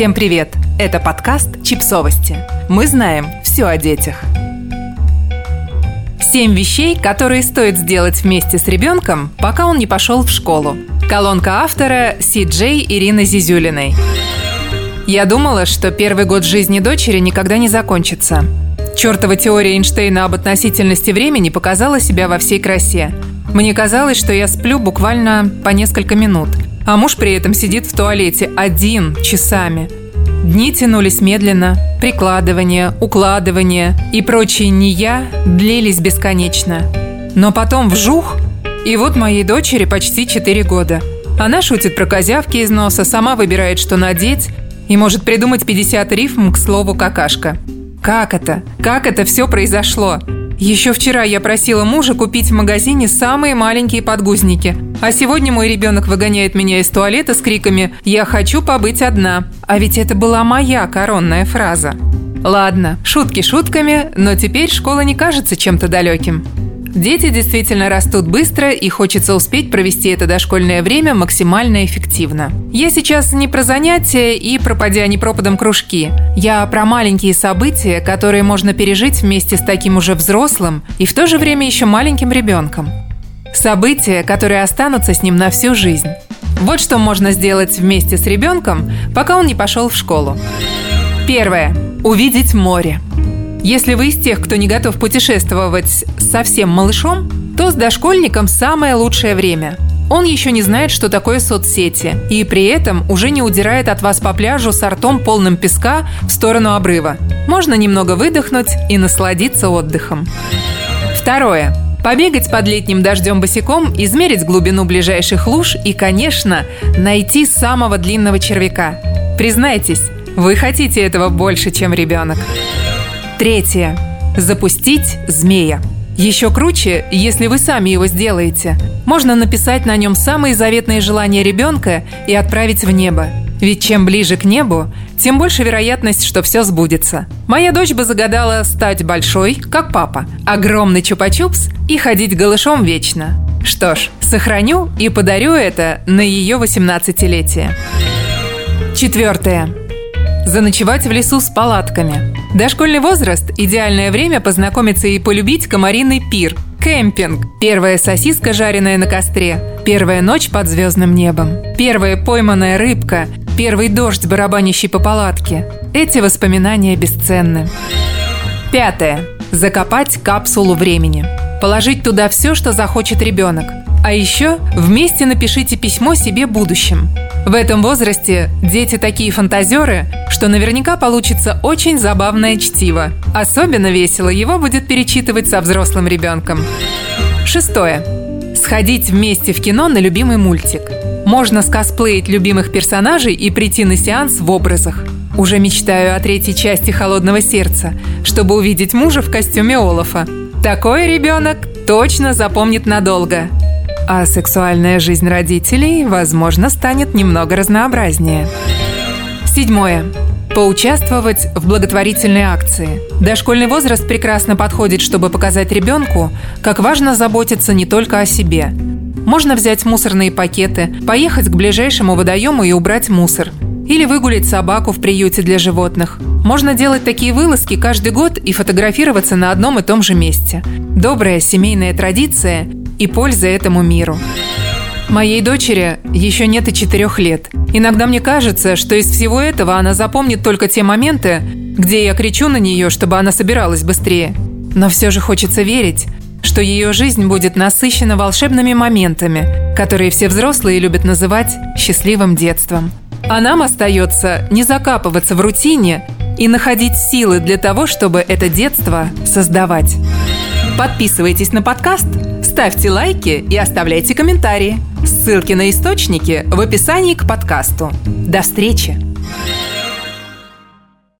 Всем привет! Это подкаст «Чипсовости». Мы знаем все о детях. Семь вещей, которые стоит сделать вместе с ребенком, пока он не пошел в школу. Колонка автора Си Джей Ирины Зизюлиной. Я думала, что первый год жизни дочери никогда не закончится. Чертова теория Эйнштейна об относительности времени показала себя во всей красе. Мне казалось, что я сплю буквально по несколько минут, а муж при этом сидит в туалете один часами. Дни тянулись медленно, прикладывание, укладывание и прочие «не я» длились бесконечно. Но потом вжух, и вот моей дочери почти 4 года. Она шутит про козявки из носа, сама выбирает, что надеть, и может придумать 50 рифм к слову «какашка». Как это? Как это все произошло? Еще вчера я просила мужа купить в магазине самые маленькие подгузники. А сегодня мой ребенок выгоняет меня из туалета с криками «Я хочу побыть одна». А ведь это была моя коронная фраза. Ладно, шутки шутками, но теперь школа не кажется чем-то далеким. Дети действительно растут быстро, и хочется успеть провести это дошкольное время максимально эффективно. Я сейчас не про занятия и пропадя непропадом кружки. Я про маленькие события, которые можно пережить вместе с таким уже взрослым и в то же время еще маленьким ребенком. События, которые останутся с ним на всю жизнь. Вот что можно сделать вместе с ребенком, пока он не пошел в школу. Первое. Увидеть море. Если вы из тех, кто не готов путешествовать совсем малышом, то с дошкольником самое лучшее время. Он еще не знает, что такое соцсети, и при этом уже не удирает от вас по пляжу с ртом полным песка в сторону обрыва. Можно немного выдохнуть и насладиться отдыхом. Второе. Побегать под летним дождем босиком, измерить глубину ближайших луж и, конечно, найти самого длинного червяка. Признайтесь, вы хотите этого больше, чем ребенок. Третье. Запустить змея. Еще круче, если вы сами его сделаете. Можно написать на нем самые заветные желания ребенка и отправить в небо. Ведь чем ближе к небу, тем больше вероятность, что все сбудется. Моя дочь бы загадала стать большой, как папа, огромный чупа-чупс и ходить голышом вечно. Что ж, сохраню и подарю это на ее 18-летие. Четвертое. Заночевать в лесу с палатками. Дошкольный возраст – идеальное время познакомиться и полюбить комариный пир – кемпинг. Первая сосиска, жареная на костре. Первая ночь под звездным небом. Первая пойманная рыбка. Первый дождь, барабанящий по палатке. Эти воспоминания бесценны. Пятое. Закопать капсулу времени. Положить туда все, что захочет ребенок. А еще вместе напишите письмо себе будущим. В этом возрасте дети такие фантазеры, что наверняка получится очень забавное чтиво. Особенно весело его будет перечитывать со взрослым ребенком. Шестое. Сходить вместе в кино на любимый мультик. Можно скосплеить любимых персонажей и прийти на сеанс в образах. Уже мечтаю о третьей части «Холодного сердца», чтобы увидеть мужа в костюме Олафа. Такой ребенок точно запомнит надолго а сексуальная жизнь родителей, возможно, станет немного разнообразнее. Седьмое. Поучаствовать в благотворительной акции. Дошкольный возраст прекрасно подходит, чтобы показать ребенку, как важно заботиться не только о себе. Можно взять мусорные пакеты, поехать к ближайшему водоему и убрать мусор. Или выгулить собаку в приюте для животных. Можно делать такие вылазки каждый год и фотографироваться на одном и том же месте. Добрая семейная традиция и польза этому миру. Моей дочери еще нет и четырех лет. Иногда мне кажется, что из всего этого она запомнит только те моменты, где я кричу на нее, чтобы она собиралась быстрее. Но все же хочется верить, что ее жизнь будет насыщена волшебными моментами, которые все взрослые любят называть счастливым детством. А нам остается не закапываться в рутине и находить силы для того, чтобы это детство создавать. Подписывайтесь на подкаст – Ставьте лайки и оставляйте комментарии. Ссылки на источники в описании к подкасту. До встречи!